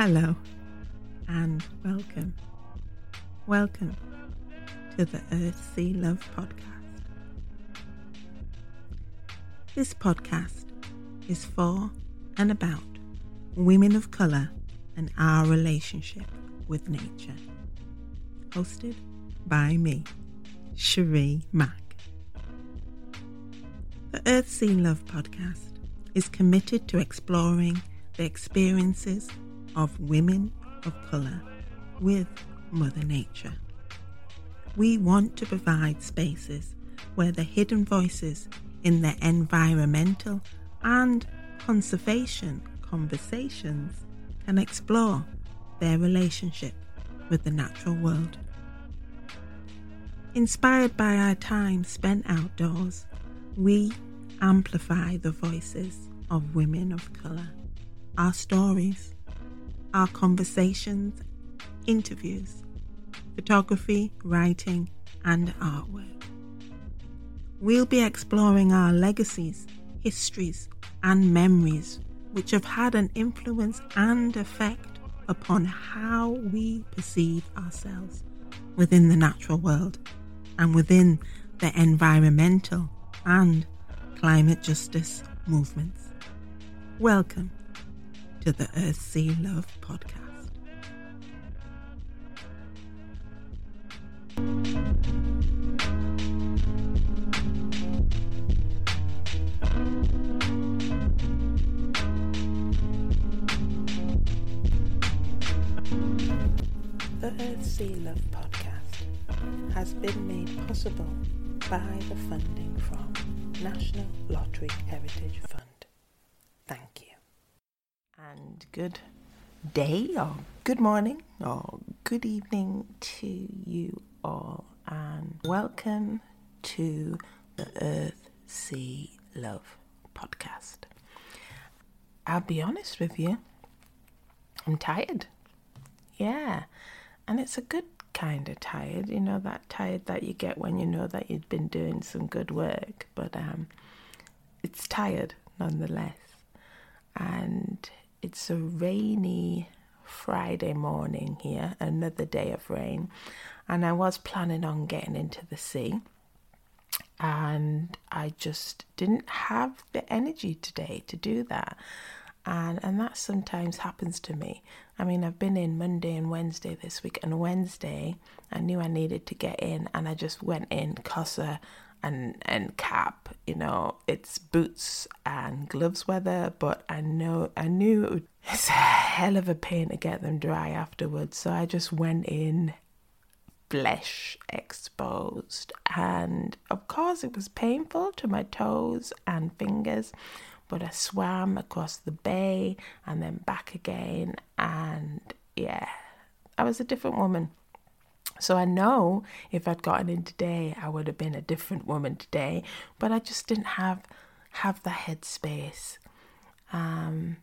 Hello and welcome. Welcome to the Earth Sea Love podcast. This podcast is for and about women of colour and our relationship with nature. Hosted by me, Cherie Mack. The Earth Sea Love podcast is committed to exploring the experiences of women of colour with Mother Nature. We want to provide spaces where the hidden voices in the environmental and conservation conversations can explore their relationship with the natural world. Inspired by our time spent outdoors, we amplify the voices of women of colour, our stories, our conversations, interviews, photography, writing, and artwork. We'll be exploring our legacies, histories, and memories which have had an influence and effect upon how we perceive ourselves within the natural world and within the environmental and climate justice movements. Welcome to the Earth Sea Love podcast. The Earth Sea Love podcast has been made possible by the funding from National Lottery Heritage Fund. And good day or good morning or good evening to you all and welcome to the Earth Sea Love podcast. I'll be honest with you, I'm tired. Yeah, and it's a good kind of tired, you know, that tired that you get when you know that you've been doing some good work, but um, it's tired nonetheless. And it's a rainy Friday morning here, another day of rain, and I was planning on getting into the sea. And I just didn't have the energy today to do that and and that sometimes happens to me. I mean, I've been in Monday and Wednesday this week, and Wednesday I knew I needed to get in, and I just went in Casa uh, and and cap. You know, it's boots and gloves weather, but I know I knew it would, it's a hell of a pain to get them dry afterwards. So I just went in flesh exposed and of course it was painful to my toes and fingers but I swam across the bay and then back again. And yeah, I was a different woman. So I know if I'd gotten in today, I would have been a different woman today. But I just didn't have have the headspace. Um,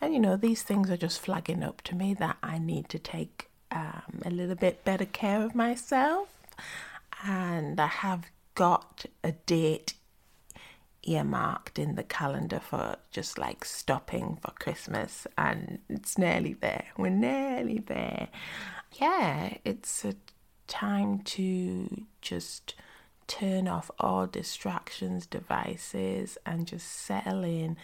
and you know, these things are just flagging up to me that I need to take um, a little bit better care of myself. And I have got a date earmarked in the calendar for just like stopping for Christmas, and it's nearly there. We're nearly there. Yeah, it's a time to just turn off all distractions, devices, and just settle in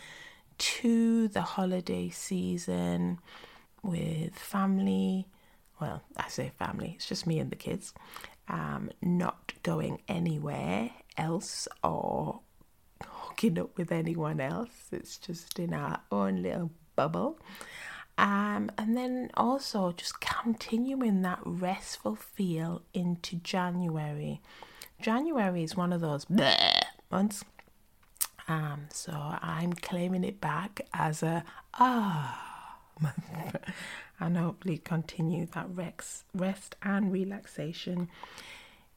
to the holiday season with family. Well, I say family, it's just me and the kids. Um, not going anywhere else or hooking up with anyone else. It's just in our own little bubble. Um, and then also just continuing that restful feel into January. January is one of those months. Um, so I'm claiming it back as a ah month and hopefully continue that rest, rest and relaxation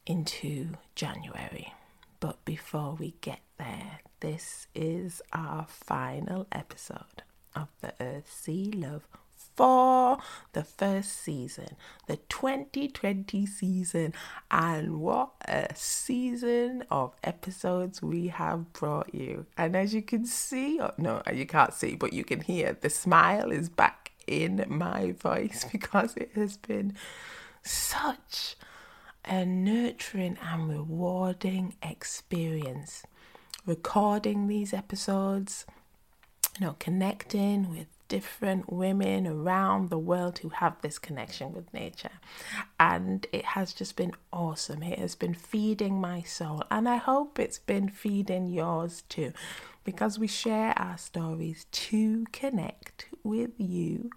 into January. But before we get there, this is our final episode of the Earth Sea Love for the first season, the 2020 season. And what a season of episodes we have brought you. And as you can see, oh, no, you can't see, but you can hear, the smile is back in my voice because it has been such a nurturing and rewarding experience recording these episodes, you know, connecting with different women around the world who have this connection with nature. And it has just been awesome. It has been feeding my soul, and I hope it's been feeding yours too, because we share our stories to connect with you,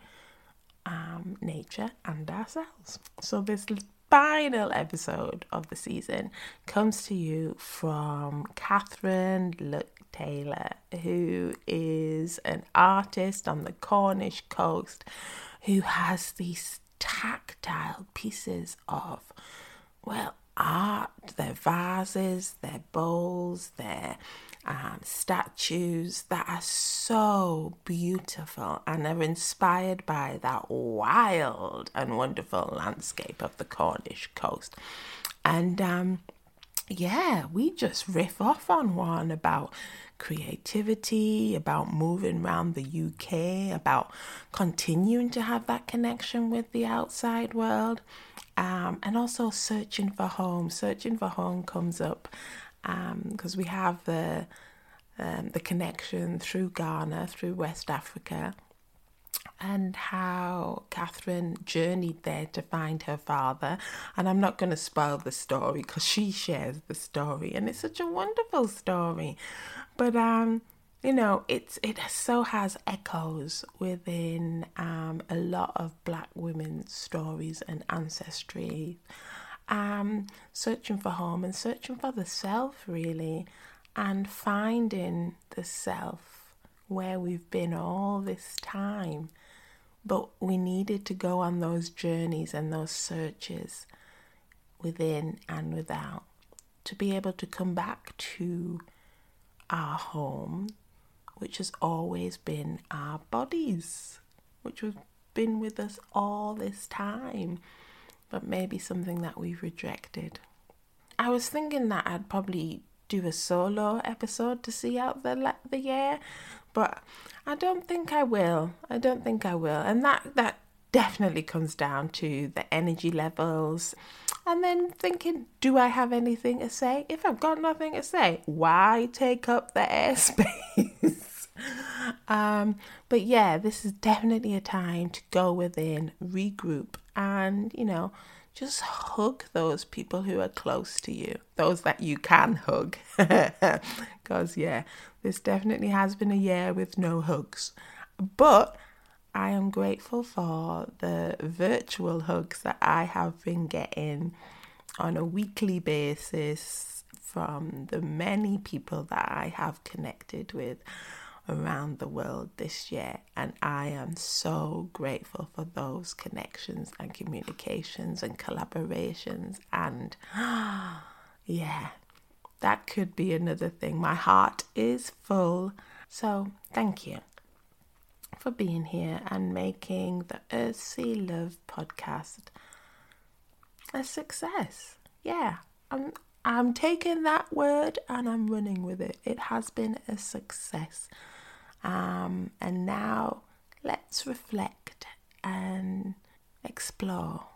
um, nature, and ourselves. So, this final episode of the season comes to you from Catherine Luck Taylor, who is an artist on the Cornish coast who has these tactile pieces of, well, art, their vases, their bowls, their um, statues that are so beautiful and are inspired by that wild and wonderful landscape of the Cornish coast. And um, yeah, we just riff off on one about creativity, about moving around the UK, about continuing to have that connection with the outside world, um, and also searching for home. Searching for home comes up because um, we have the um, the connection through Ghana, through West Africa, and how Catherine journeyed there to find her father. And I'm not going to spoil the story because she shares the story, and it's such a wonderful story. But um, you know, it's it so has echoes within um, a lot of Black women's stories and ancestry. Um, searching for home and searching for the self, really, and finding the self where we've been all this time but we needed to go on those journeys and those searches within and without to be able to come back to our home, which has always been our bodies, which have been with us all this time, but maybe something that we've rejected. I was thinking that I'd probably do a solo episode to see out the the year, but I don't think I will. I don't think I will. And that that definitely comes down to the energy levels. And then thinking, do I have anything to say? If I've got nothing to say, why take up the airspace? um, but yeah, this is definitely a time to go within, regroup, and you know, just hug those people who are close to you, those that you can hug. Because, yeah, this definitely has been a year with no hugs. But I am grateful for the virtual hugs that I have been getting on a weekly basis from the many people that I have connected with around the world this year. And I am so grateful for those connections and communications and collaborations. And yeah, that could be another thing. My heart is full. So thank you for being here and making the Earthsea Love podcast a success. Yeah, I'm I'm taking that word and I'm running with it. It has been a success. Um, and now let's reflect and explore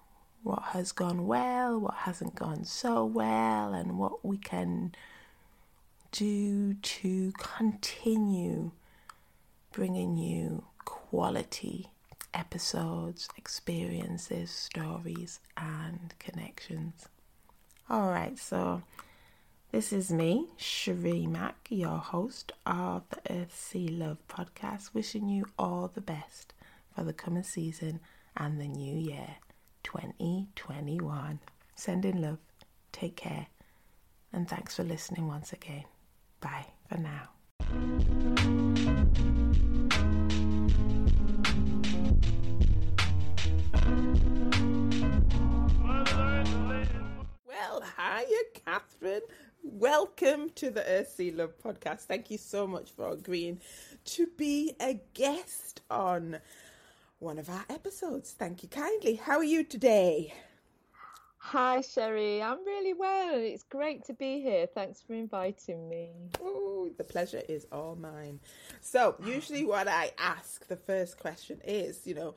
what has gone well, what hasn't gone so well, and what we can do to continue bringing you quality episodes, experiences, stories, and connections. All right, so this is me, Cherie Mack, your host of the Earthsea Love podcast, wishing you all the best for the coming season and the new year 2021. Sending love, take care, and thanks for listening once again. Bye for now. Well, hiya, Catherine. Welcome to the Earthsea Love podcast. Thank you so much for agreeing to be a guest on one of our episodes. Thank you kindly. How are you today? Hi, Cherie. I'm really well. It's great to be here. Thanks for inviting me. Oh, the pleasure is all mine. So, usually, what I ask the first question is, you know,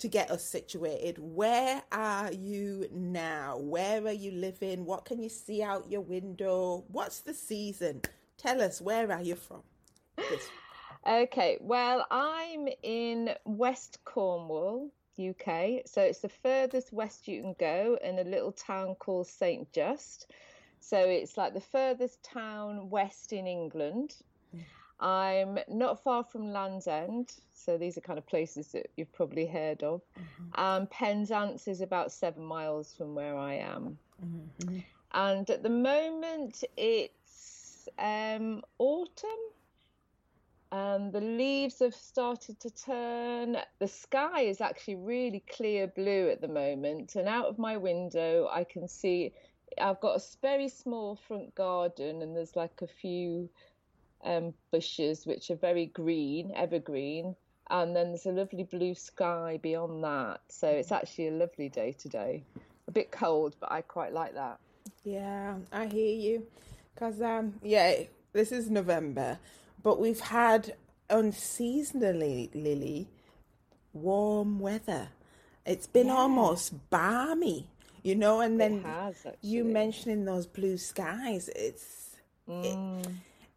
to get us situated, where are you now? Where are you living? What can you see out your window? What's the season? Tell us, where are you from? Okay, well, I'm in West Cornwall, UK. So it's the furthest west you can go in a little town called St. Just. So it's like the furthest town west in England. I'm not far from Land's End. So these are kind of places that you've probably heard of. Mm-hmm. Um, Penzance is about seven miles from where I am. Mm-hmm. And at the moment, it's um, autumn and the leaves have started to turn. The sky is actually really clear blue at the moment, and out of my window, I can see I've got a very small front garden, and there's like a few um, bushes which are very green, evergreen, and then there's a lovely blue sky beyond that. So it's actually a lovely day today. A bit cold, but I quite like that. Yeah, I hear you. Cause um, yeah, this is November, but we've had unseasonally, Lily, warm weather. It's been yeah. almost balmy, you know. And then has, you mentioning those blue skies, it's mm. it,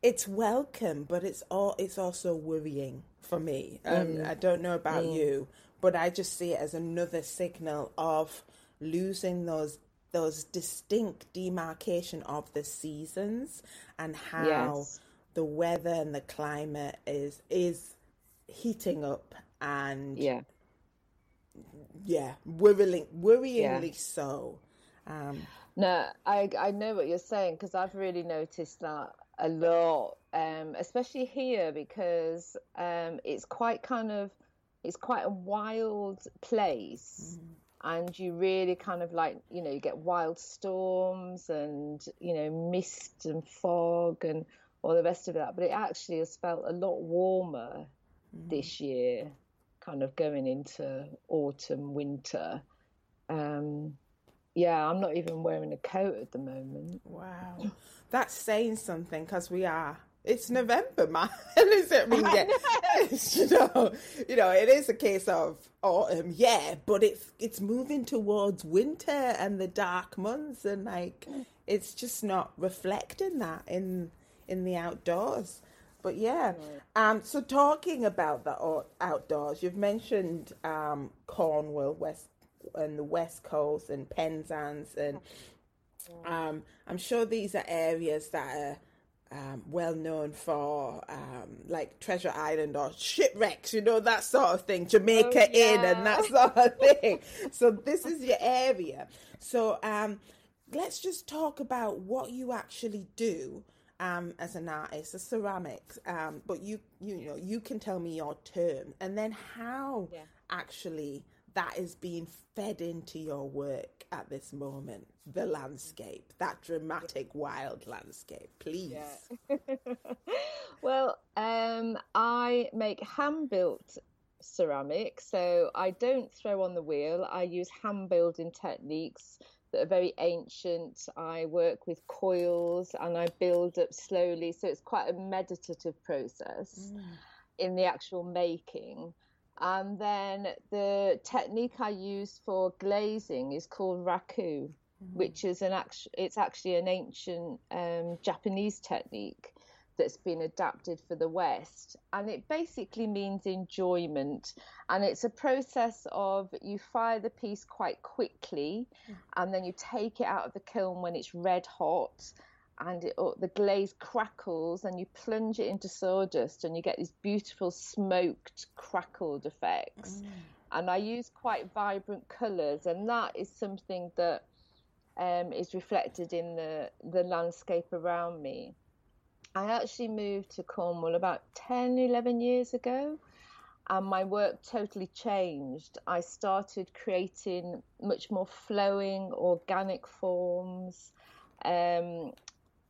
it's welcome, but it's all it's also worrying for me. Um, mm. I don't know about mm. you, but I just see it as another signal of losing those those distinct demarcation of the seasons and how yes the weather and the climate is is heating up and yeah yeah worrying worryingly yeah. so um no i i know what you're saying because i've really noticed that a lot um especially here because um it's quite kind of it's quite a wild place mm. and you really kind of like you know you get wild storms and you know mist and fog and all the rest of that. But it actually has felt a lot warmer mm. this year, kind of going into autumn, winter. Um, yeah, I'm not even wearing a coat at the moment. Wow, that's saying something because we are. It's November, man. is it? I mean, yeah, you know, you know, it is a case of autumn, yeah, but it's it's moving towards winter and the dark months, and like it's just not reflecting that in in the outdoors. But yeah, um, so talking about the outdoors, you've mentioned um, Cornwall, West and the West Coast, and Penzance, and um, I'm sure these are areas that are um, well known for, um, like Treasure Island or shipwrecks, you know, that sort of thing, Jamaica oh, yeah. Inn and that sort of thing. so this is your area. So um, let's just talk about what you actually do um, as an artist, a ceramics, um, but you you know you can tell me your term and then how yeah. actually that is being fed into your work at this moment. The landscape, that dramatic, wild landscape, please. Yeah. well, um, I make hand built ceramics, so I don't throw on the wheel. I use hand building techniques that are very ancient. I work with coils and I build up slowly. So it's quite a meditative process mm. in the actual making. And then the technique I use for glazing is called raku, mm. which is an actual, it's actually an ancient um, Japanese technique that's been adapted for the West. And it basically means enjoyment. And it's a process of you fire the piece quite quickly mm. and then you take it out of the kiln when it's red hot and it, the glaze crackles and you plunge it into sawdust and you get these beautiful smoked crackled effects. Mm. And I use quite vibrant colours, and that is something that um, is reflected in the, the landscape around me. I actually moved to Cornwall about 10, 11 years ago, and my work totally changed. I started creating much more flowing, organic forms. Um,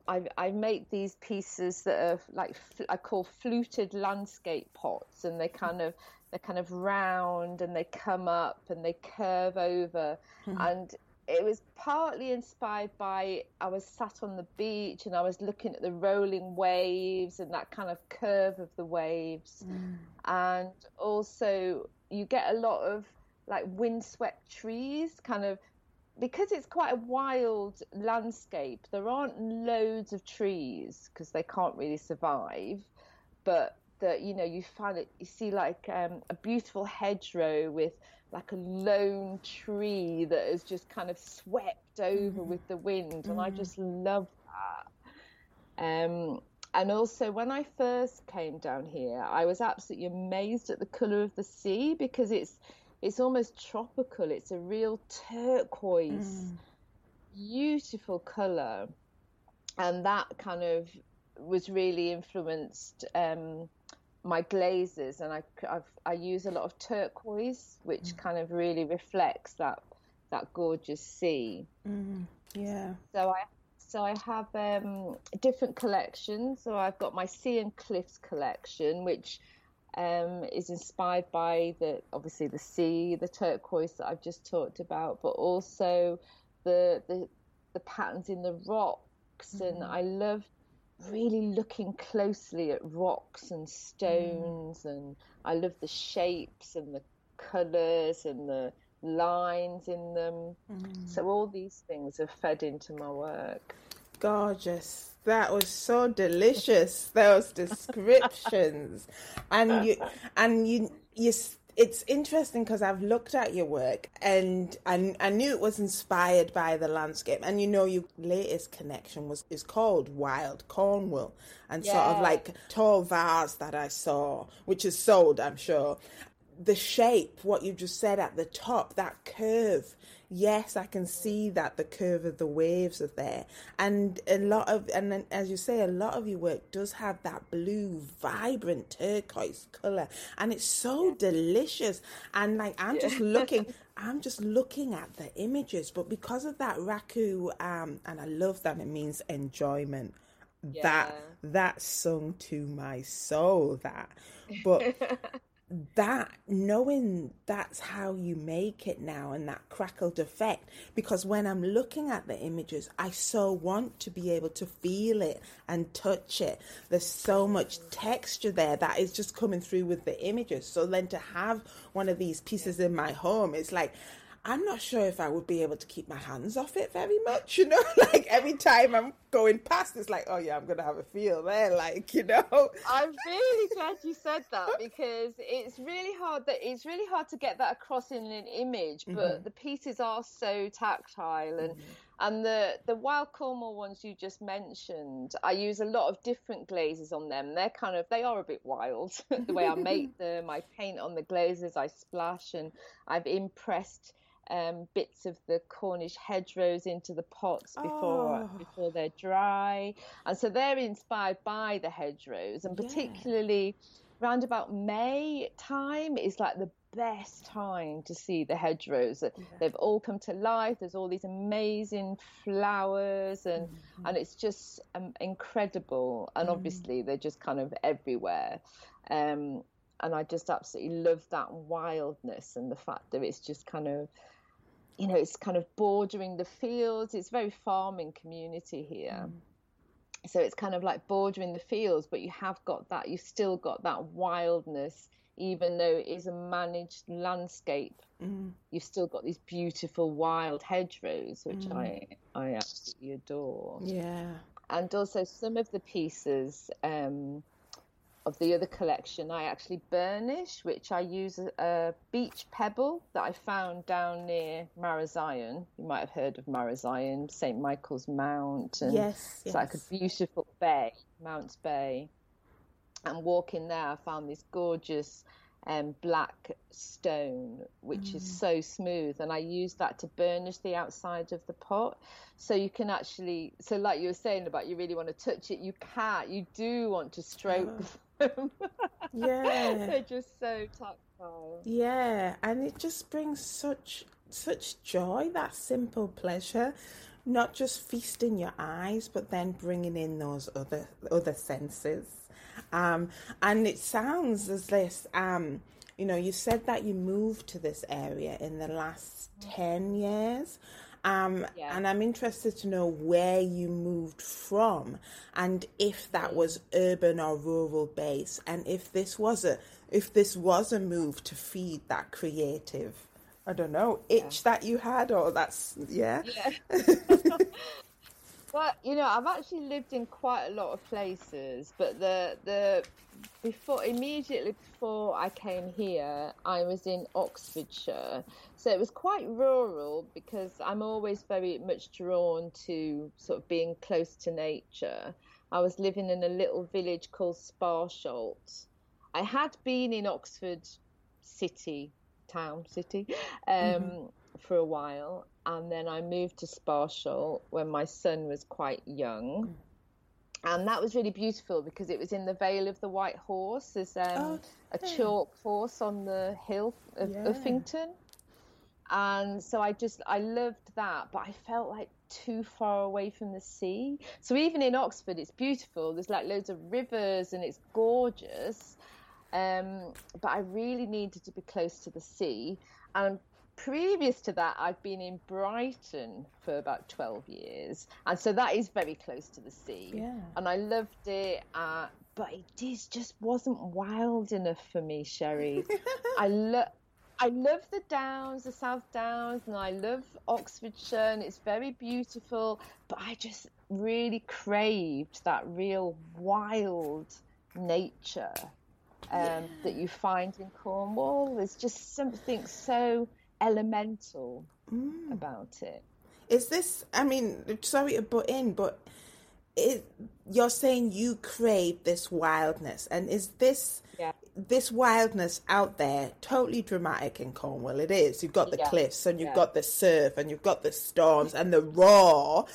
I, I make these pieces that are like I call fluted landscape pots, and they kind of they're kind of round and they come up and they curve over, mm-hmm. and it was partly inspired by I was sat on the beach and I was looking at the rolling waves and that kind of curve of the waves. Mm. And also, you get a lot of like windswept trees, kind of because it's quite a wild landscape. There aren't loads of trees because they can't really survive, but that you know you find it you see like um, a beautiful hedgerow with like a lone tree that is just kind of swept over mm. with the wind, and mm. I just love that. Um, and also, when I first came down here, I was absolutely amazed at the colour of the sea because it's it's almost tropical. It's a real turquoise, mm. beautiful colour, and that kind of was really influenced um, my glazes, and I I've, i use a lot of turquoise, which mm. kind of really reflects that that gorgeous sea. Mm. Yeah. So I so I have um, different collections. So I've got my Sea and Cliffs collection, which um, is inspired by the obviously the sea, the turquoise that I've just talked about, but also the the, the patterns in the rocks, mm. and I love really looking closely at rocks and stones, mm. and I love the shapes and the colours and the lines in them. Mm. So all these things are fed into my work. Gorgeous. That was so delicious. Those descriptions, and you, and you, you it's interesting because I've looked at your work and I, I knew it was inspired by the landscape. And you know, your latest connection was is called Wild Cornwall, and yeah. sort of like tall vase that I saw, which is sold, I'm sure. The shape, what you just said at the top, that curve yes, I can see that the curve of the waves are there. And a lot of, and as you say, a lot of your work does have that blue, vibrant turquoise color. And it's so delicious. And like, I'm yeah. just looking. I'm just looking at the images, but because of that raku, um, and I love that it means enjoyment. Yeah. That that sung to my soul. That, but that knowing that's how you make it now and that crackled effect because when i'm looking at the images i so want to be able to feel it and touch it. There's so much texture there that is just coming through with the images. So then to have one of these pieces in my home it's like I'm not sure if I would be able to keep my hands off it very much, you know. like every time I'm going past, it's like, oh yeah, I'm gonna have a feel there, like you know. I'm really glad you said that because it's really hard that it's really hard to get that across in an image, but mm-hmm. the pieces are so tactile and. Mm-hmm. And the, the wild Cornwall ones you just mentioned, I use a lot of different glazes on them. They're kind of they are a bit wild the way I make them. I paint on the glazes, I splash, and I've impressed um, bits of the Cornish hedgerows into the pots before oh. before they're dry, and so they're inspired by the hedgerows, and particularly yeah. round about May time is like the best time to see the hedgerows. Yeah. They've all come to life. There's all these amazing flowers, and mm-hmm. and it's just um, incredible. And mm. obviously, they're just kind of everywhere. Um, and I just absolutely love that wildness and the fact that it's just kind of you know, it's kind of bordering the fields. It's very farming community here. Mm. So it's kind of like bordering the fields, but you have got that, you've still got that wildness, even though it is a managed landscape. Mm. You've still got these beautiful wild hedgerows, which mm. I, I absolutely adore. Yeah. And also some of the pieces, um, of the other collection, I actually burnish, which I use a, a beach pebble that I found down near Marazion. You might have heard of Marazion, St Michael's Mount, and yes, it's yes. like a beautiful bay, Mounts Bay. And walking there, I found this gorgeous um, black stone, which mm. is so smooth, and I use that to burnish the outside of the pot. So you can actually, so like you were saying about you really want to touch it, you can't. You do want to stroke them. yeah. They're just so tactile. Yeah, and it just brings such such joy, that simple pleasure. Not just feasting your eyes, but then bringing in those other other senses. Um, and it sounds as this, um, you know, you said that you moved to this area in the last 10 years. Um, yeah. And I'm interested to know where you moved from and if that was urban or rural base and if this was a if this was a move to feed that creative I don't know itch yeah. that you had or that's yeah. yeah. But you know, I've actually lived in quite a lot of places, but the the before immediately before I came here, I was in Oxfordshire, so it was quite rural because I'm always very much drawn to sort of being close to nature. I was living in a little village called Sparsholt. I had been in Oxford city, town, city, um, mm-hmm. for a while, and then I moved to Sparsholt when my son was quite young. Mm. And that was really beautiful because it was in the Vale of the White Horse. There's um, oh, a chalk horse on the hill of yeah. Uffington. And so I just, I loved that, but I felt like too far away from the sea. So even in Oxford, it's beautiful. There's like loads of rivers and it's gorgeous. Um, but I really needed to be close to the sea. And previous to that, I've been in Brighton for about 12 years. And so that is very close to the sea. Yeah. And I loved it. Uh, but it just wasn't wild enough for me, Cherie. I love. I love the Downs, the South Downs, and I love Oxfordshire, and it's very beautiful. But I just really craved that real wild nature um, yeah. that you find in Cornwall. There's just something so elemental mm. about it. Is this? I mean, sorry to butt in, but it, you're saying you crave this wildness, and is this yeah. this wildness out there totally dramatic in Cornwall? It is. You've got the yeah. cliffs, and you've yeah. got the surf, and you've got the storms, and the roar.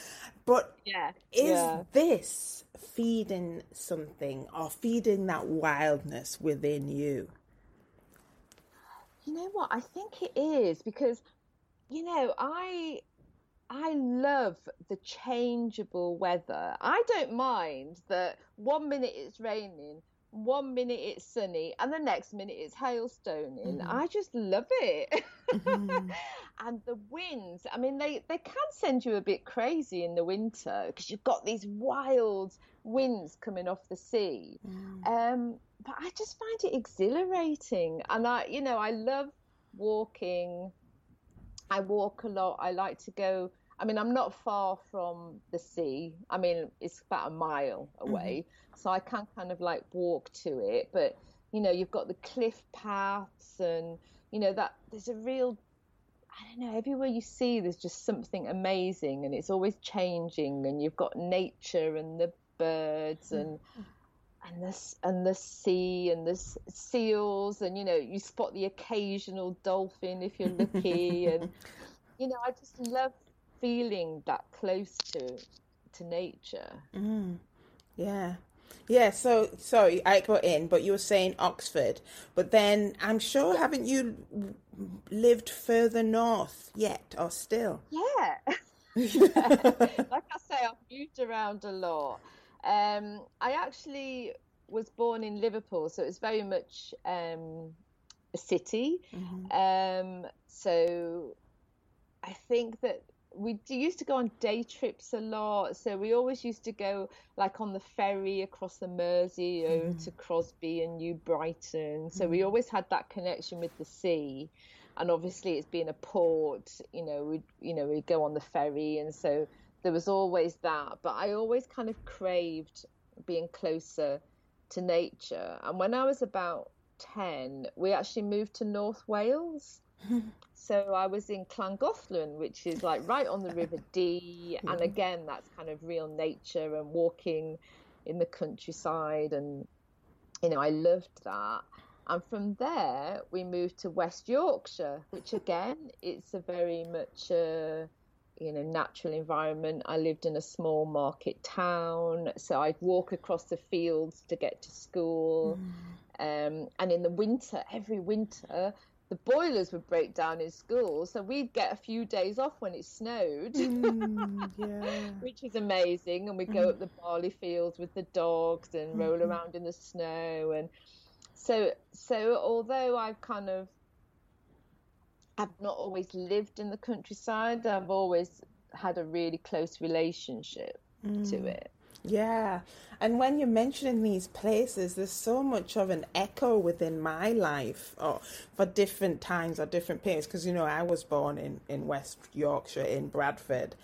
But yeah. is this feeding something or feeding that wildness within you? You know what? I think it is because, you know, I I love the changeable weather. I don't mind that one minute it's raining, one minute it's sunny, and the next minute it's hailstoning. Mm. I just love it. Mm-hmm. and the winds, I mean, they, they can send you a bit crazy in the winter because you've got these wild winds coming off the sea. Mm. Um, but I just find it exhilarating. And I, you know, I love walking. I walk a lot. I like to go. I mean, I'm not far from the sea. I mean, it's about a mile away. Mm-hmm. So I can kind of like walk to it. But, you know, you've got the cliff paths and, you know, that there's a real I don't know, everywhere you see, there's just something amazing and it's always changing. And you've got nature and the birds and mm and this and the sea and the seals and you know you spot the occasional dolphin if you're lucky and you know I just love feeling that close to to nature. Mm. Yeah. Yeah, so sorry, I got in, but you were saying Oxford. But then I'm sure haven't you lived further north yet or still? Yeah. yeah. like I say, I've moved around a lot. Um, I actually was born in Liverpool, so it's very much um, a city. Mm-hmm. Um, so I think that we used to go on day trips a lot. So we always used to go like on the ferry across the Mersey over mm. to Crosby and New Brighton. So mm. we always had that connection with the sea. And obviously, it's been a port. You know, we you know we go on the ferry, and so there was always that. But I always kind of craved being closer to nature. And when I was about 10, we actually moved to North Wales. so I was in Llangollen, which is like right on the River Dee. And again, that's kind of real nature and walking in the countryside. And, you know, I loved that. And from there, we moved to West Yorkshire, which again, it's a very much uh, you know natural environment i lived in a small market town so i'd walk across the fields to get to school mm. um, and in the winter every winter the boilers would break down in school so we'd get a few days off when it snowed mm, yeah. which is amazing and we'd go mm. up the barley fields with the dogs and roll mm-hmm. around in the snow and so so although i've kind of I've not always lived in the countryside. I've always had a really close relationship mm. to it. Yeah. And when you're mentioning these places, there's so much of an echo within my life or for different times or different periods. Because, you know, I was born in, in West Yorkshire, in Bradford.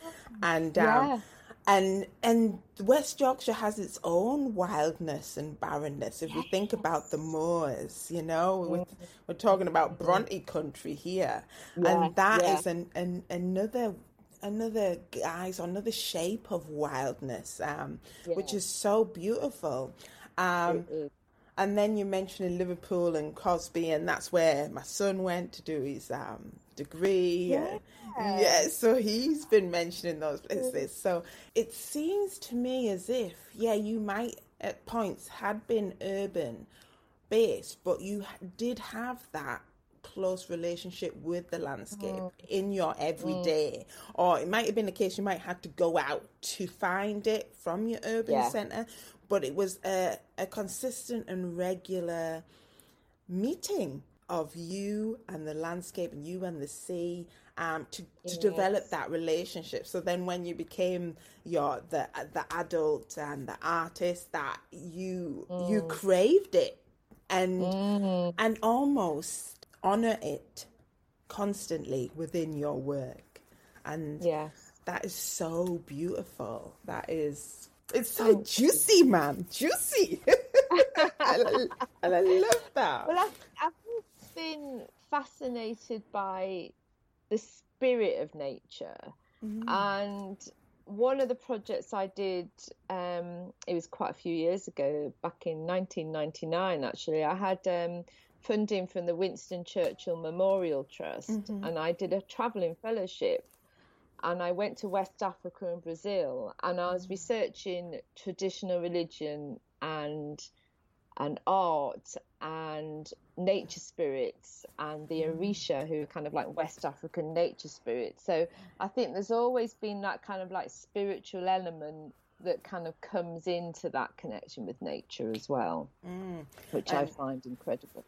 And, um, yeah. And, and West Yorkshire has its own wildness and barrenness. If we think about the moors, you know, we're, we're talking about Bronte country here. Yeah. And that yeah. is an, an, another another guise, another shape of wildness, um, which is so beautiful. Um, and then you mentioned Liverpool and Crosby, and that's where my son went to do his um, degree. Yeah. yeah, so he's been mentioning those places. So it seems to me as if, yeah, you might at points had been urban based, but you did have that close relationship with the landscape mm. in your everyday. Mm. Or it might have been the case you might have to go out to find it from your urban yeah. centre, but it was a, a consistent and regular meeting of you and the landscape and you and the sea um, to, to yes. develop that relationship. So then when you became your the the adult and the artist that you mm. you craved it and mm. and almost honor it constantly within your work. And yeah. that is so beautiful. That is, it's so juicy, man. Juicy. and, I, and I love that. Well, I've, I've been fascinated by the spirit of nature. Mm. And one of the projects I did, um, it was quite a few years ago, back in 1999, actually. I had um, funding from the Winston Churchill Memorial Trust, mm-hmm. and I did a traveling fellowship. And I went to West Africa and Brazil, and I was mm-hmm. researching traditional religion and and art and nature spirits and the mm-hmm. Orisha, who are kind of like West African nature spirits. So I think there's always been that kind of like spiritual element that kind of comes into that connection with nature as well, mm. which I find incredible.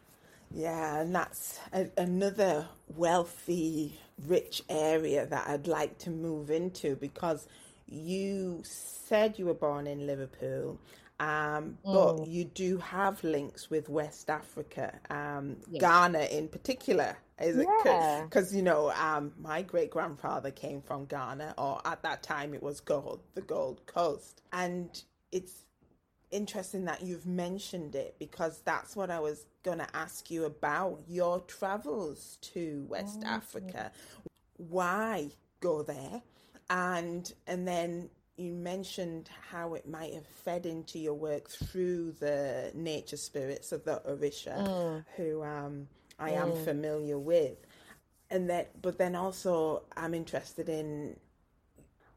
Yeah, and that's a, another wealthy, rich area that I'd like to move into because you said you were born in Liverpool, um, but mm. you do have links with West Africa, um, yes. Ghana in particular. Is yeah. it because you know um, my great grandfather came from Ghana, or at that time it was gold, the Gold Coast, and it's interesting that you've mentioned it because that's what I was going to ask you about your travels to West oh, Africa. Why go there? And and then you mentioned how it might have fed into your work through the nature spirits of the Orisha, mm. who um, I mm. am familiar with. And that, but then also I'm interested in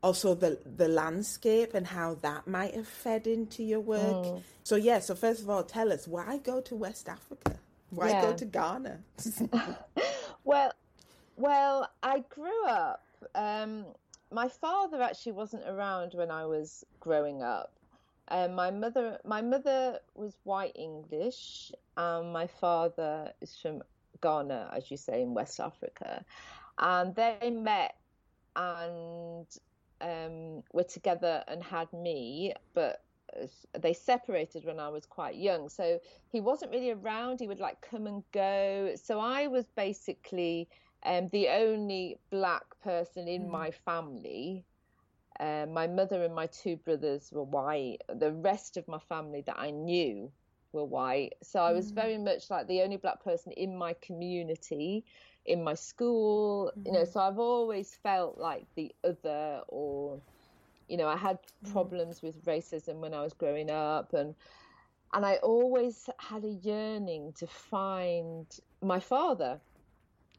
also the the landscape and how that might have fed into your work. Mm. So yeah, so first of all, tell us why go to West Africa? Why yeah. go to Ghana? well, well, I grew up. Um, my father actually wasn't around when I was growing up. Um, my mother, my mother was white English, and my father is from Ghana, as you say, in West Africa, and they met and um, were together and had me, but they separated when I was quite young. So he wasn't really around. He would like come and go. So I was basically um, the only black person in mm. my family. Uh, my mother and my two brothers were white. The rest of my family that I knew were white. So I was mm. very much like the only black person in my community in my school mm-hmm. you know mm-hmm. so i've always felt like the other or you know i had mm-hmm. problems with racism when i was growing up and and i always had a yearning to find my father.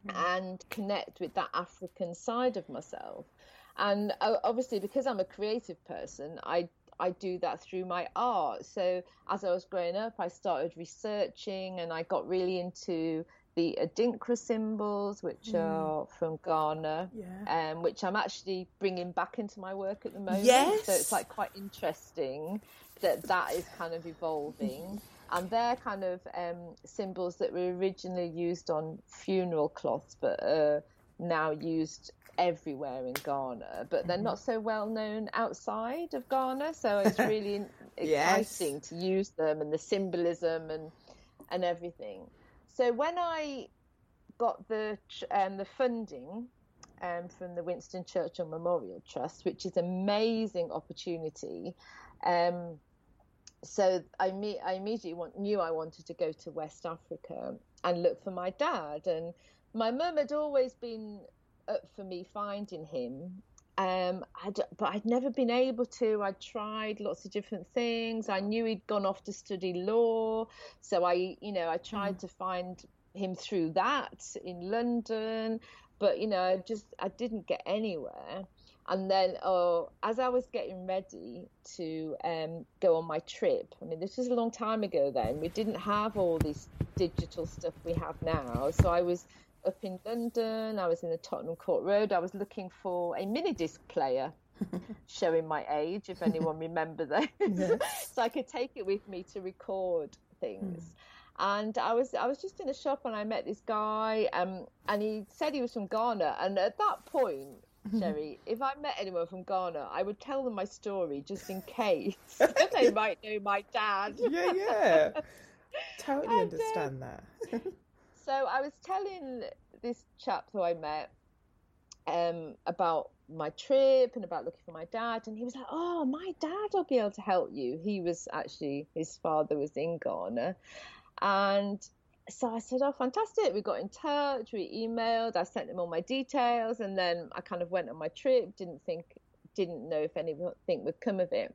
And connect with that african side of myself and uh, obviously because i'm a creative person i I do that through my art. So as I was growing up, I started researching and I got really into the Adinkra symbols, which mm. are from Ghana, yeah. um, which I'm actually bringing back into my work at the moment. Yes. So it's like quite interesting that that is kind of evolving. And they're kind of um, symbols that were originally used on funeral cloths, but are now used everywhere in Ghana. But they're not so well known outside of Ghana, so it's really Yes. exciting to use them and the symbolism and and everything. So when I got the um, the funding um, from the Winston Churchill Memorial Trust, which is an amazing opportunity. Um, so I, me- I immediately want, knew I wanted to go to West Africa and look for my dad. And my mum had always been up for me finding him. Um, I'd, but I'd never been able to. I'd tried lots of different things. I knew he'd gone off to study law, so I, you know, I tried to find him through that in London, but you know, I just I didn't get anywhere. And then, oh, as I was getting ready to um, go on my trip, I mean, this was a long time ago then. We didn't have all this digital stuff we have now. So I was up in London, I was in the Tottenham Court Road, I was looking for a mini disc player. showing my age, if anyone remember those, so I could take it with me to record things. And I was I was just in a shop and I met this guy, um, and he said he was from Ghana. And at that point, Cherie, if I met anyone from Ghana, I would tell them my story just in case they might know my dad. Yeah, yeah. Totally And, understand that. So I was telling this chap who I met um, about my trip and about looking for my dad, and he was like, "Oh, my dad will be able to help you." He was actually his father was in Ghana, and so I said, "Oh, fantastic!" We got in touch, we emailed, I sent him all my details, and then I kind of went on my trip. Didn't think, didn't know if anything would come of it.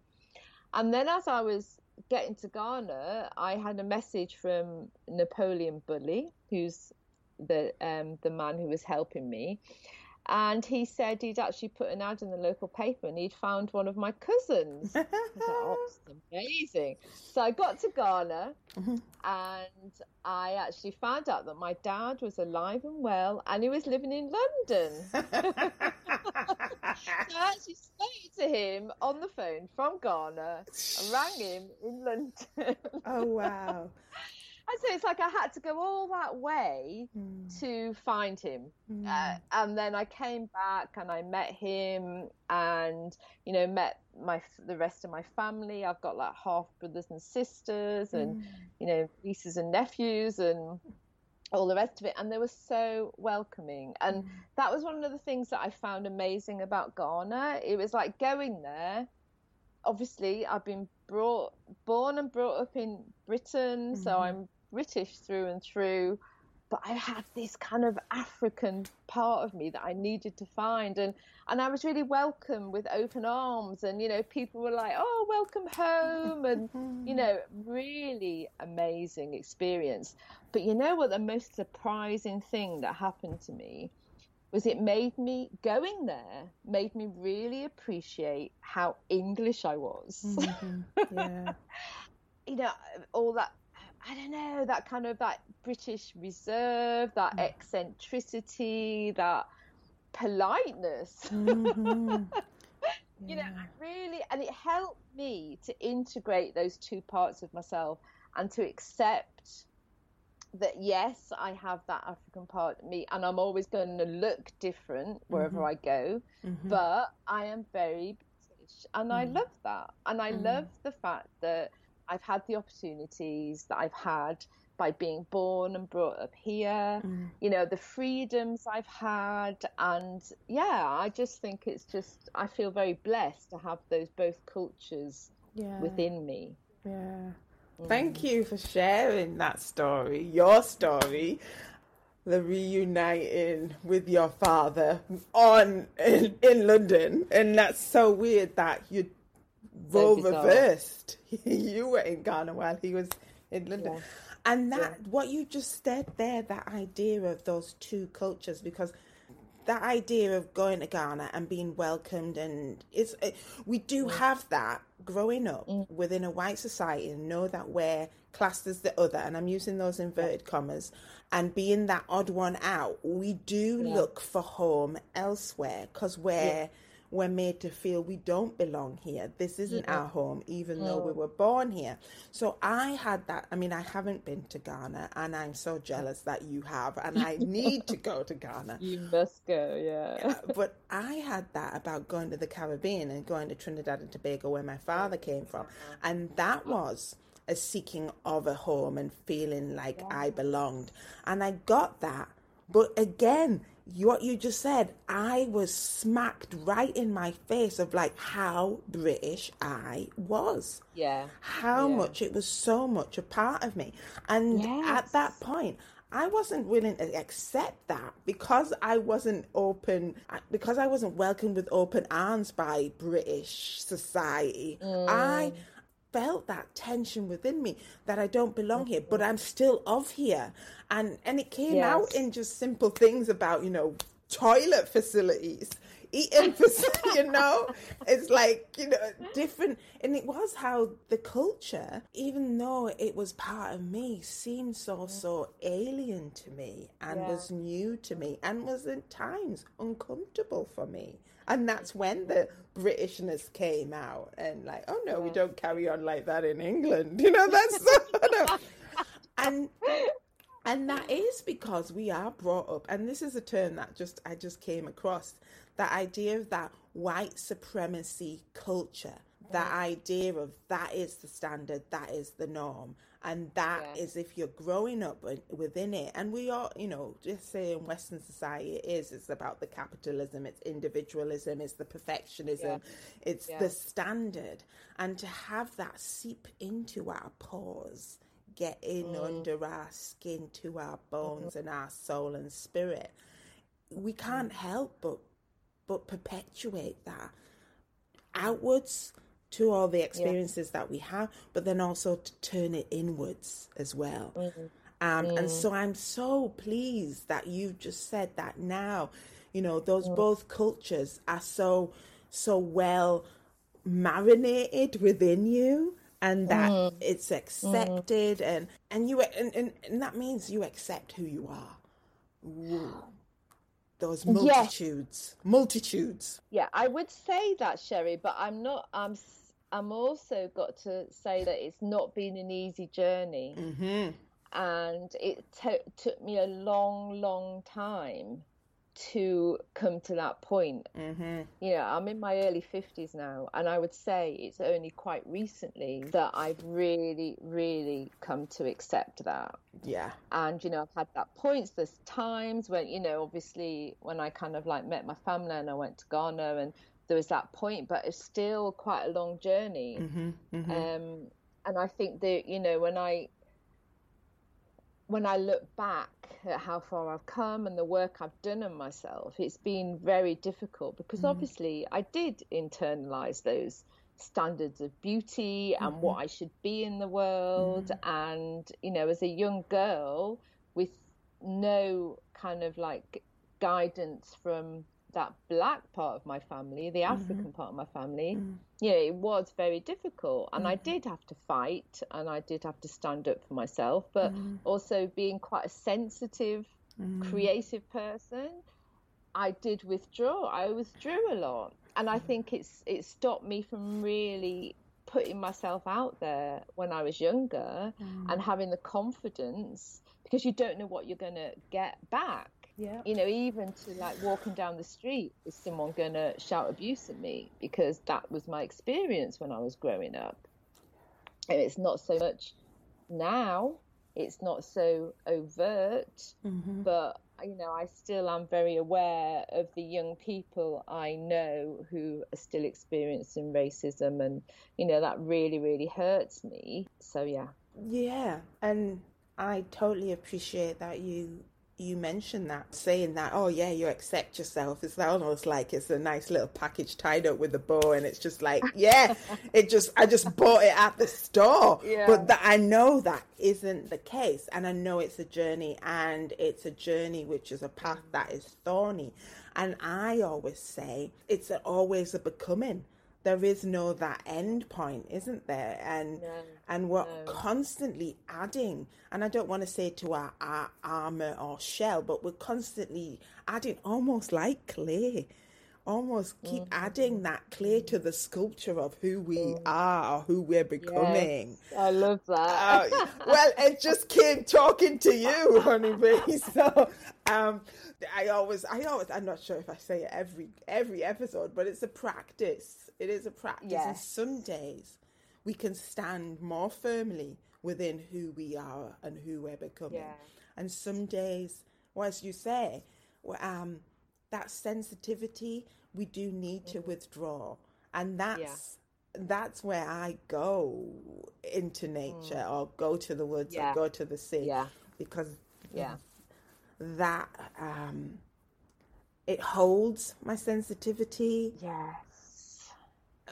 And then as I was getting to Ghana, I had a message from Napoleon Bully, who's the um, the man who was helping me, and he said he'd actually put an ad in the local paper and he'd found one of my cousins. I was like, oh, amazing. So I got to Ghana mm-hmm. and I actually found out that my dad was alive and well and he was living in London. So I actually spoke to him on the phone from Ghana. I rang him in London. oh wow. And so it's like I had to go all that way hmm. to find him. Hmm. Uh, and then I came back and I met him and, you know, met my the rest of my family. I've got like half brothers and sisters and, hmm. you know, nieces and nephews and all the rest of it. And they were so welcoming. And that was one of the things that I found amazing about Ghana. It was like going there obviously I've been brought born and brought up in Britain, so I'm British through and through. But I had this kind of African part of me that I needed to find, and and I was really welcome with open arms, and you know people were like, "Oh, welcome home," and you know, really amazing experience. But you know what? The most surprising thing that happened to me was it made me going there made me really appreciate how English I was. Mm-hmm. Yeah. you know, all that I don't know, that kind of that British reserve, that mm. eccentricity, that politeness. Mm-hmm. You know, I really and it helped me to integrate those two parts of myself and to accept that yes, I have that African part of me and I'm always going to look different wherever mm-hmm. I go, mm-hmm. but I am very British and I mm. love that. And I mm. love the fact that I've had the opportunities that I've had by being born and brought up here, mm. you know, the freedoms I've had. And yeah, I just think it's just, I feel very blessed to have those both cultures Yeah. within me. Yeah. Mm. Thank you for sharing that story, your story, the reuniting with your father on in, in London, and that's so weird that you So role bizarre. Reversed. you were in Ghana while he was in London. Yeah. And that what you just said there, that idea of those two cultures, because that idea of going to Ghana and being welcomed and it's it, we do have that growing up mm. within a white society and know that we're classed as the other and I'm using those inverted commas and being that odd one out we do Yeah. look for home elsewhere because we're we're made to feel we don't belong here. This isn't Yeah. our home, even though we were born here. So I had that. I mean, I haven't been to Ghana, and I'm so jealous that you have, and I need to go to Ghana. You must go, yeah. But I had that about going to the Caribbean and going to Trinidad and Tobago, where my father came from, and that was a seeking of a home and feeling like I belonged, and I got that. But again, what you just said, I was smacked right in my face of like how British I was Yeah. how Yeah. much it was so much a part of me. And at that point, I wasn't willing to accept that because I wasn't open, because I wasn't welcomed with open arms by British society. I Mm. Felt that tension within me that I don't belong here, but I'm still of here. And and it came out in just simple things about, you know, toilet facilities, eating facilities, you know? It's like, you know, different and it was how the culture, even though it was part of me, seemed so so alien to me and Yeah. was new to me and was at times uncomfortable for me. And that's when the Britishness came out and like, oh no, we don't carry on like that in England. You know, that's and and that is because we are brought up and this is a term that just I just came across that idea of that white supremacy culture that idea of that is the standard that is the norm and that is Yeah. if you're growing up within it and we are you know just say in western society it is it's about the capitalism it's individualism it's the perfectionism it's Yeah. the standard. And to have that seep into our pores get in mm. under our skin to our bones mm-hmm. and our soul and spirit we mm. can't help but but perpetuate that. Outwards to all the experiences that we have but then also to turn it inwards as well. Mm-hmm. Um, and mm. so i'm so pleased that you've just said that now. You know those mm. both cultures are so so well marinated within you and that mm. it's accepted and and you and, and and that means you accept who you are. Those Yes. multitudes multitudes Yeah, I would say that, Cherie, but I'm not. I'm. i'm also got to say that it's not been an easy journey, mm-hmm. and it to- took me a long, long time to come to that point. Mm-hmm. You know, I'm in my early 50s now, and I would say it's only quite recently that I've really, really come to accept that. yeah And, you know, I've had that points, there's times when, you know, obviously when I kind of like met my family and I went to Ghana and there was that point, but it's still quite a long journey. mm-hmm. Mm-hmm. Um, and I think that, you know, when I, when I look back at how far I've come and the work I've done on myself, it's been very difficult because mm. obviously I did internalize those standards of beauty and mm-hmm. what I should be in the world. Mm-hmm. And, you know, as a young girl with no kind of like guidance from that black part of my family, the mm-hmm. African part of my family, mm. yeah, it was very difficult. And I mm-hmm. did have to fight and I did have to stand up for myself, but mm-hmm. also being quite a sensitive, creative person, I did withdraw. I withdrew a lot. And I think it's it stopped me from really putting myself out there when I was younger and having the confidence because you don't know what you're going to get back yeah you know, even to like walking down the street, is someone going to shout abuse at me? Because that was my experience when I was growing up. And it's not so much now, it's not so overt, mm-hmm. but you know, I still am very aware of the young people I know who are still experiencing racism, and you know, that really, really hurts me. So, yeah. Yeah, and I totally appreciate that you you mentioned that, saying that, oh yeah, you accept yourself. It's almost like it's a nice little package tied up with a bow, and it's just like, yeah, it just I just bought it at the store, Yeah. but that I know that isn't the case, and I know it's a journey, and it's a journey which is a path that is thorny, and I always say it's always a becoming. There is no that end point, isn't there? And No, and we're no. constantly adding and i don't want to say to our, our armor or shell but we're constantly adding almost like clay almost keep mm. adding that clay to the sculpture of who we mm. are, who we're becoming. Yes, I love that. uh, well, it just came talking to you, honeybee. So, um, I always, I always, I'm not sure if I say it every every episode, but it's a practice. It is a practice. And some days we can stand more firmly within who we are and who we're becoming. Yeah. And some days, well, as you say, um, that sensitivity, we do need to mm-hmm. withdraw. And that's yeah. that's where I go into nature mm. or go to the woods yeah. or go to the sea. Yeah. Because yeah. that um, it holds my sensitivity. Yes.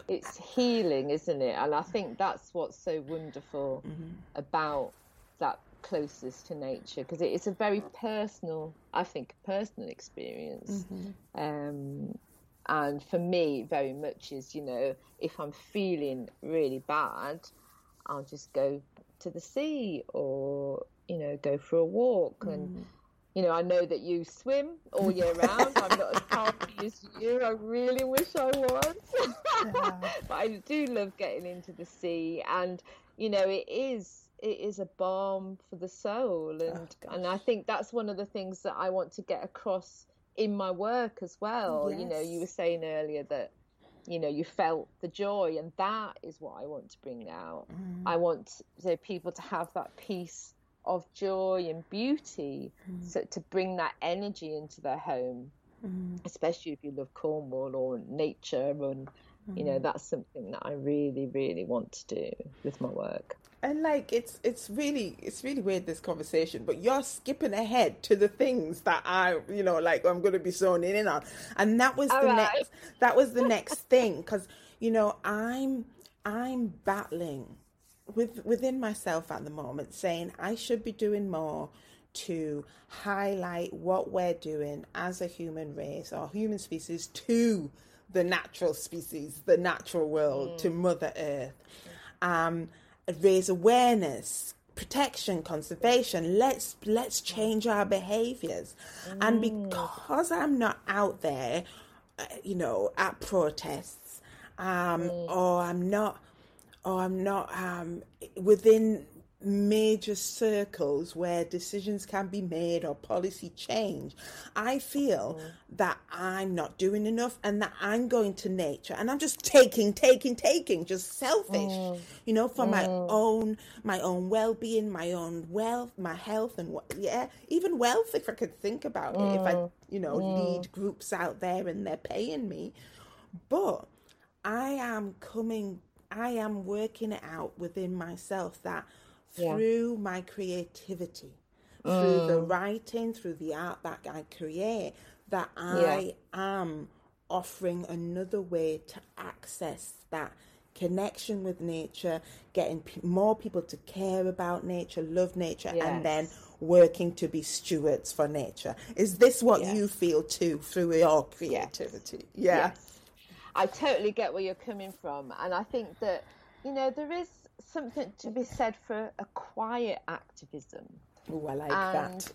It's healing, isn't it? And I think that's what's so wonderful mm-hmm. about that closest to nature because it is a very personal, I think, personal experience. Mm-hmm. Um, and for me, very much is, you know, if I'm feeling really bad, I'll just go to the sea or, you know, go for a walk. Mm. You know, I know that you swim all year round. I'm not as powerful as you. I really wish I was. yeah. but I do love getting into the sea. And, you know, it is it is a balm for the soul and oh, and I think that's one of the things that I want to get across in my work as well yes. you know you were saying earlier that you know you felt the joy and that is what I want to bring out mm. I want so people to have that piece of joy and beauty mm. so to bring that energy into their home mm. especially if you love Cornwall or nature and you know mm. that's something that I really really want to do with my work and like it's it's really it's really weird this conversation but you're skipping ahead to the things that i you know like i'm going to be zoning in on and that was All the right. next that was the next thing because you know i'm i'm battling with within myself at the moment saying i should be doing more to highlight what we're doing as a human race or human species to the natural species the natural world mm. to mother earth um raise awareness protection conservation let's let's change our behaviors mm. and because i'm not out there uh, you know at protests um mm. or i'm not or i'm not um within major circles where decisions can be made or policy change, I feel mm. that I'm not doing enough and that I'm going to nature and I'm just taking, taking, taking, just selfish, mm. you know, for mm. my own, my own well-being, my own wealth, my health and what, yeah, even wealth if I could think about it, if I, mm. you know, mm. lead groups out there and they're paying me. But I am coming, I am working it out within myself that through yeah. my creativity, mm. through the mm. writing, through the art that I create, that I yeah. am offering another way to access that connection with nature, getting p- more people to care about nature, love nature, yes. and then working to be stewards for nature. Is this what yes. you feel too through your creativity? Yes. Yeah. I totally get where you're coming from. And I think that, you know, there is something to be said for a quiet activism. Oh, I like and, that.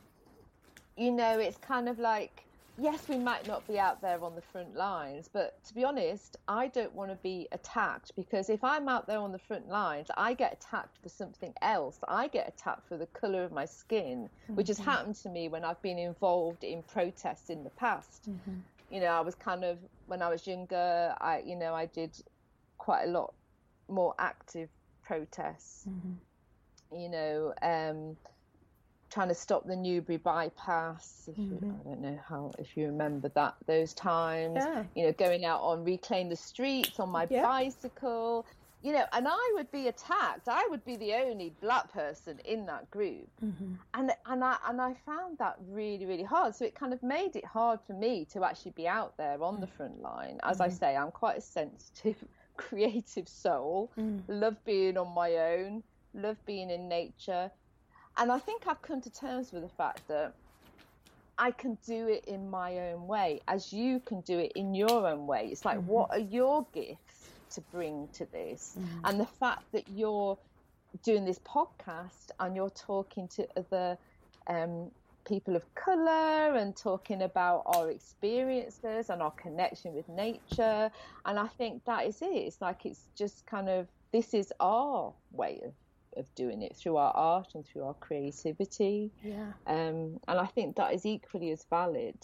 You know, it's kind of like, yes, we might not be out there on the front lines, but to be honest, I don't want to be attacked because if I'm out there on the front lines, I get attacked for something else. I get attacked for the colour of my skin, mm-hmm. which has mm-hmm. happened to me when I've been involved in protests in the past. Mm-hmm. You know, I was kind of, when I was younger, I, you know, I did quite a lot more active protests. Mm-hmm. You know, um, trying to stop the Newbury bypass. Mm-hmm. You, I don't know how if you remember that those times. Yeah. You know, going out on reclaim the streets on my yeah. bicycle. You know, and I would be attacked. I would be the only black person in that group, mm-hmm. and and I and I found that really really hard. So it kind of made it hard for me to actually be out there on the mm. front line. As I mm-hmm. say, I'm quite a sensitive creative soul, mm. love being on my own, love being in nature. And I think I've come to terms with the fact that I can do it in my own way, as you can do it in your own way. It's like, mm-hmm. what are your gifts to bring to this? Mm-hmm. And the fact that you're doing this podcast and you're talking to other um, people of color and talking about our experiences and our connection with nature. And I think that is it. It's like it's just kind of this is our way of of doing it through our art and through our creativity. Yeah. Um, and I think that is equally as valid.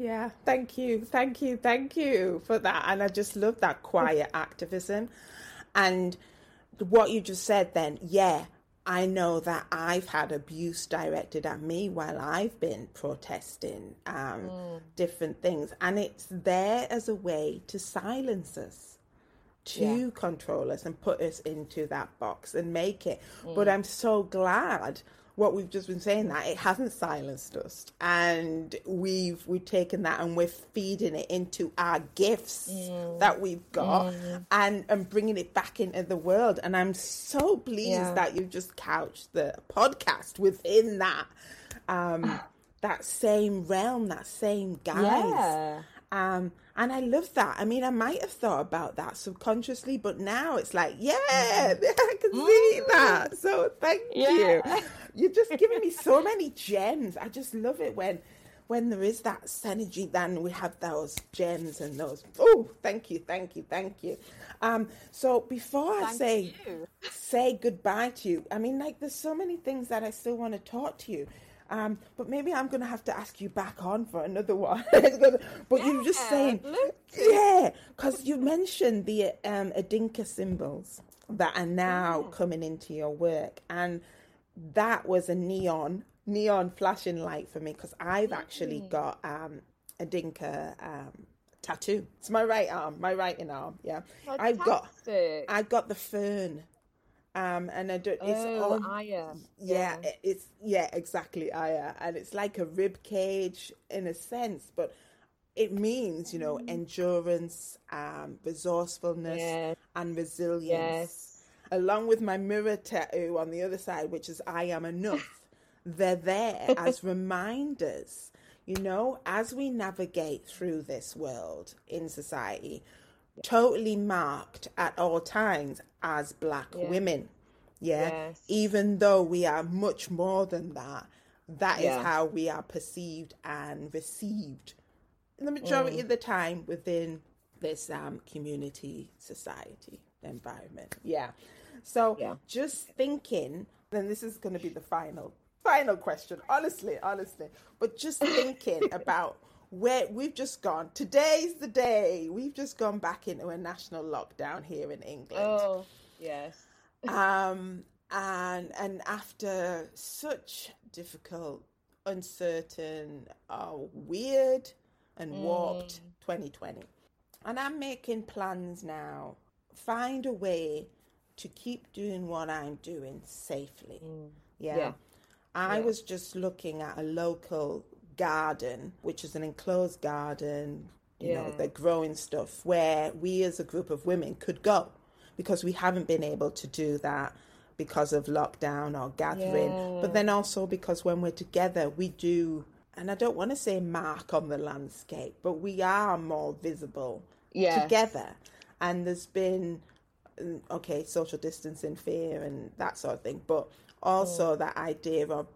Yeah, thank you, thank you, thank you for that. And I just love that quiet activism. And what you just said then, yeah, I know that I've had abuse directed at me while I've been protesting um, mm. different things. And it's there as a way to silence us to yeah. control us and put us into that box and make it. Mm. But I'm so glad what we've just been saying that it hasn't silenced us and we've we've taken that and we're feeding it into our gifts mm. that we've got mm. and and bringing it back into the world and i'm so pleased yeah. that you've just couched the podcast within that um that same realm that same guise yeah. um and I love that. I mean, I might have thought about that subconsciously, but now it's like, yeah, mm. I can see that. So thank yeah. you. You're just giving me so many gems. I just love it when when there is that synergy, then we have those gems and those. Oh, thank you, thank you, thank you. Um, so before I say you. say goodbye to you, I mean, like, there's so many things that I still want to talk to you. Um, but maybe I'm going to have to ask you back on for another one. but yeah, you're just saying, yeah, because you mentioned the um, Adinkra symbols that are now yeah. coming into your work, and that was a neon neon flashing light for me because I've actually mm. got um, Adinkra um, tattoo. It's my right arm, my right arm. Yeah, Fantastic. I've got I've got the fern um, and I don't. It's oh, all, Aya. Yeah, yeah, it's yeah, exactly Aya, and it's like a rib cage in a sense, but it means you know mm. endurance, um, resourcefulness, yes. and resilience. Yes. Along with my mirror tattoo on the other side, which is I am enough. they're there as reminders. You know, as we navigate through this world in society, totally marked at all times as black yeah. women. Yeah. Yes. Even though we are much more than that, that yeah. is how we are perceived and received the majority mm. of the time within this um, community society environment. Yeah. So yeah. just thinking, then this is going to be the final final question, honestly, honestly, but just thinking about where we've just gone. Today's the day. We've just gone back into a national lockdown here in England. Oh, yes. um, and and after such difficult, uncertain, uh, weird, and warped mm. 2020, and I'm making plans now. Find a way to keep doing what I'm doing safely. Mm. Yeah. yeah. I yeah. was just looking at a local garden, which is an enclosed garden, you yeah. know, they're growing stuff where we as a group of women could go because we haven't been able to do that because of lockdown or gathering. But then also because when we're together, we do, and I don't want to say mark on the landscape, but we are more visible yes. together. And there's been, okay, social distancing fear and that sort of thing, but also mm. that idea of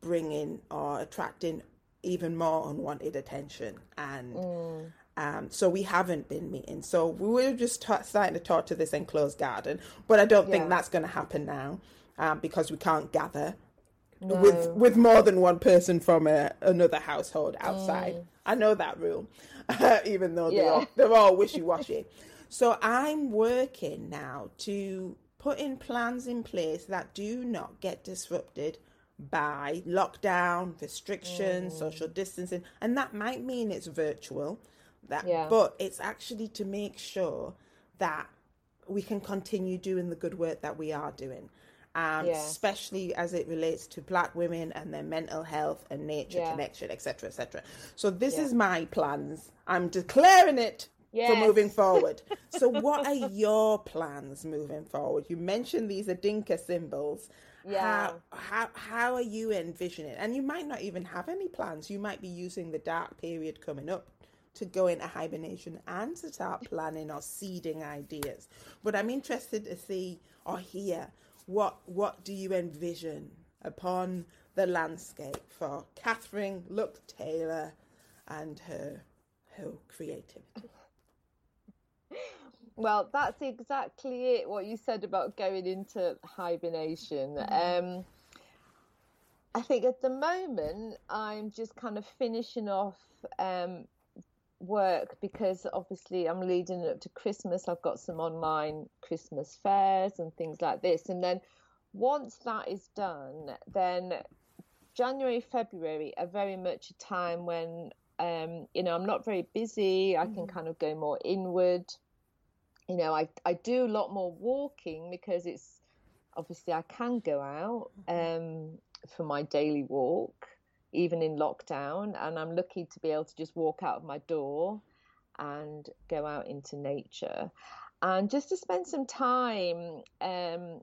bringing or attracting even more unwanted attention and mm. um, so we haven't been meeting so we were just t- starting to talk to this enclosed garden but i don't yeah. think that's going to happen now um, because we can't gather no. with with more than one person from a, another household outside mm. i know that rule even though yeah. they're all, they're all wishy-washy so i'm working now to put in plans in place that do not get disrupted by lockdown, restrictions, mm. social distancing, and that might mean it's virtual. That, yeah. but it's actually to make sure that we can continue doing the good work that we are doing. Um, yeah. especially as it relates to black women and their mental health and nature yeah. connection, etc., etc. So this is my plans. I'm declaring it yes. for moving forward. so, what are your plans moving forward? You mentioned these Adinkra symbols. Yeah. How, how how are you envisioning? And you might not even have any plans. You might be using the dark period coming up to go into hibernation and to start planning or seeding ideas. But I'm interested to see or hear what what do you envision upon the landscape for Catherine Lucktaylor and her her creativity. Well, that's exactly it. What you said about going into hibernation. Mm-hmm. Um, I think at the moment I'm just kind of finishing off um, work because obviously I'm leading up to Christmas. I've got some online Christmas fairs and things like this, and then once that is done, then January, February are very much a time when um, you know I'm not very busy. I can mm-hmm. kind of go more inward. You know, I I do a lot more walking because it's obviously I can go out mm-hmm. um, for my daily walk even in lockdown, and I'm lucky to be able to just walk out of my door and go out into nature and just to spend some time um,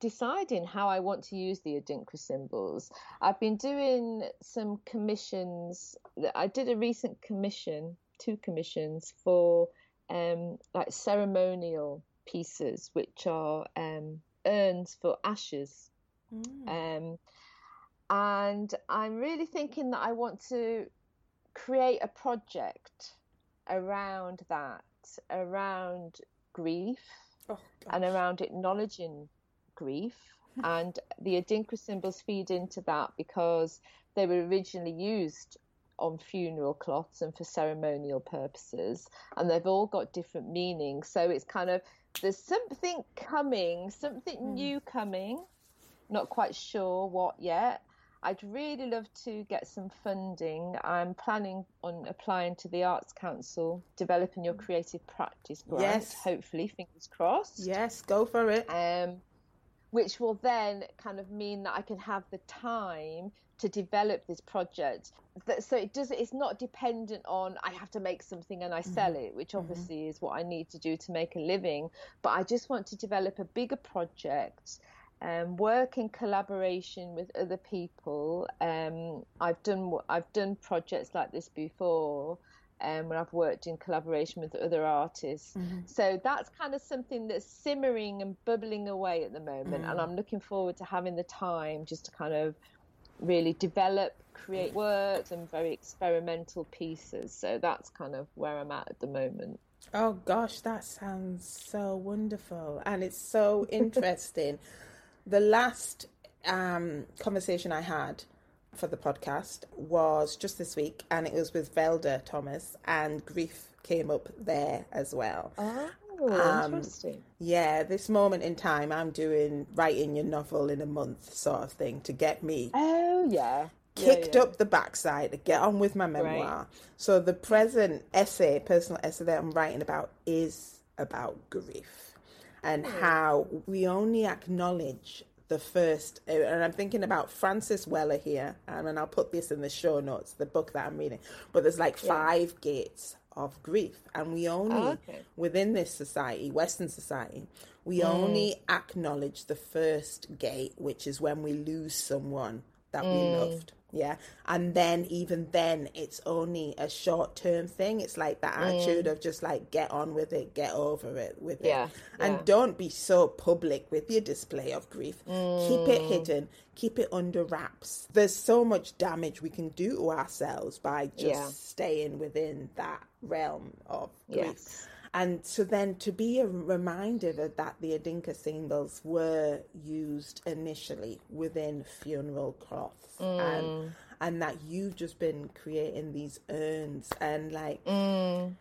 deciding how I want to use the Adinkra symbols. I've been doing some commissions. I did a recent commission, two commissions for um, like ceremonial pieces, which are um, urns for ashes. Mm. Um, and I'm really thinking that I want to create a project around that, around grief, oh, and around acknowledging grief. and the Adinkra symbols feed into that because they were originally used on funeral cloths and for ceremonial purposes, and they've all got different meanings. So it's kind of there's something coming, something mm. new coming. Not quite sure what yet. I'd really love to get some funding. I'm planning on applying to the Arts Council, developing your creative practice grant. Yes. Hopefully, fingers crossed. Yes, go for it. Um, which will then kind of mean that I can have the time to develop this project. So it does. It's not dependent on I have to make something and I mm-hmm. sell it, which mm-hmm. obviously mm-hmm. is what I need to do to make a living. But I just want to develop a bigger project. Um, work in collaboration with other people. Um, I've done I've done projects like this before, um, when I've worked in collaboration with other artists. Mm-hmm. So that's kind of something that's simmering and bubbling away at the moment. Mm. And I'm looking forward to having the time just to kind of really develop, create works and very experimental pieces. So that's kind of where I'm at at the moment. Oh gosh, that sounds so wonderful. And it's so interesting. the last um, conversation I had for the podcast was just this week, and it was with Velda Thomas, and grief came up there as well. Oh, um, interesting. Yeah, this moment in time, I'm doing writing your novel in a month sort of thing to get me. Oh, yeah. Kicked yeah, yeah. up the backside to get on with my memoir. Right. So the present essay, personal essay that I'm writing about, is about grief and oh. how we only acknowledge the first, uh, and I'm thinking about Francis Weller here, and I'll put this in the show notes, the book that I'm reading. But there's like five yeah. gates of grief, and we only oh, okay. within this society, Western society, we mm. only acknowledge the first gate, which is when we lose someone that mm. we loved yeah and then even then it's only a short term thing it's like that mm. attitude of just like get on with it get over it with yeah, it and yeah. don't be so public with your display of grief mm. keep it mm. hidden keep it under wraps there's so much damage we can do to ourselves by just yeah. staying within that realm of grief yes. And so then to be a reminder that, that the Adinkra symbols were used initially within funeral cloths mm. and and that you've just been creating these urns and like mm.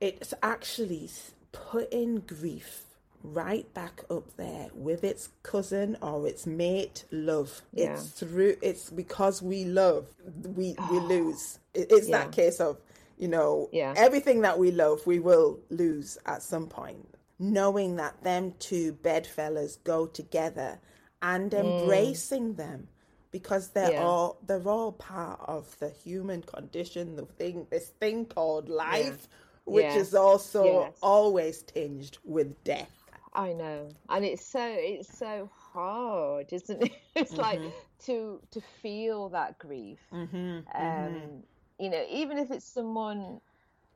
it's actually putting grief right back up there with its cousin or its mate love yeah. it's through it's because we love we we lose it's yeah. that case of you know, yeah. everything that we love, we will lose at some point. Knowing that them two bedfellows go together and mm. embracing mm. them because they're yeah. all they're all part of the human condition, the thing this thing called life, yeah. which is also yes. always tinged with death. I know. And it's so it's so hard, isn't it? It's mm-hmm. like to to feel that grief. Mm-hmm. Um mm-hmm you know, even if it's someone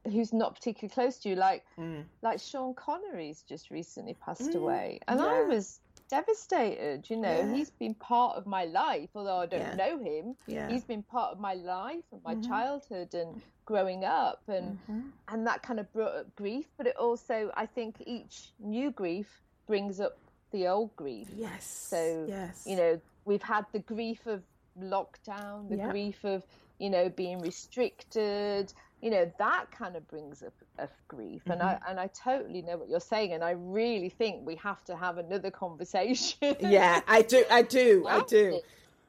who's not particularly close to you, like mm. like Sean Connery's just recently passed mm. away, and yeah. I was devastated. You know, Yeah. he's been part of my life, although I don't Yeah. know him. Yeah. He's been part of my life and my Mhm. childhood and growing up, and Mhm. and that kind of brought up grief. But it also, I think, each new grief brings up the old grief. Yes. So, yes. You know, we've had the grief of lockdown, the grief of you know being restricted. You know that kind of brings up of grief, and Mm-hmm. I and I totally know what you're saying, and I really think we have to have another conversation. Yeah, I do. I do. I do.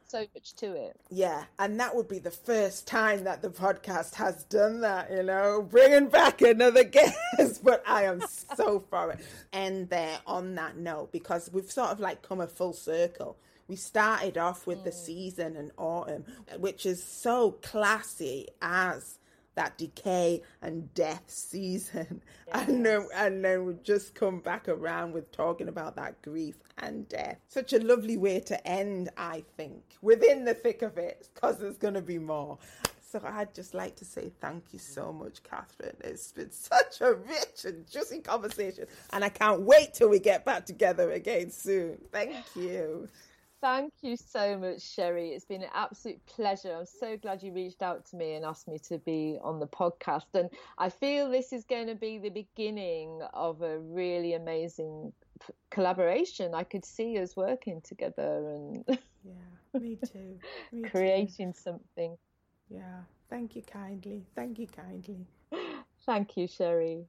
So much to it. Yeah, and that would be the first time that the podcast has done that, you know, bringing back another guest. But I am so for it. And there on that note, because we've sort of like come a full circle. We started off with the mm. season and autumn, which is so classy as that decay and death season. And then and then we just come back around with talking about that grief and death. Such a lovely way to end, I think, within the thick of it, because there's going to be more. So I'd just like to say thank you so mm. much, Catherine. It's been such a rich and juicy conversation, and I can't wait till we get back together again soon. Thank you. Thank you so much, Cherie. It's been an absolute pleasure. I'm so glad you reached out to me and asked me to be on the podcast. And I feel this is going to be the beginning of a really amazing p- collaboration. I could see us working together and Yeah, me too. Me too. creating something. Yeah, thank you kindly. Thank you kindly. Thank you, Cherie.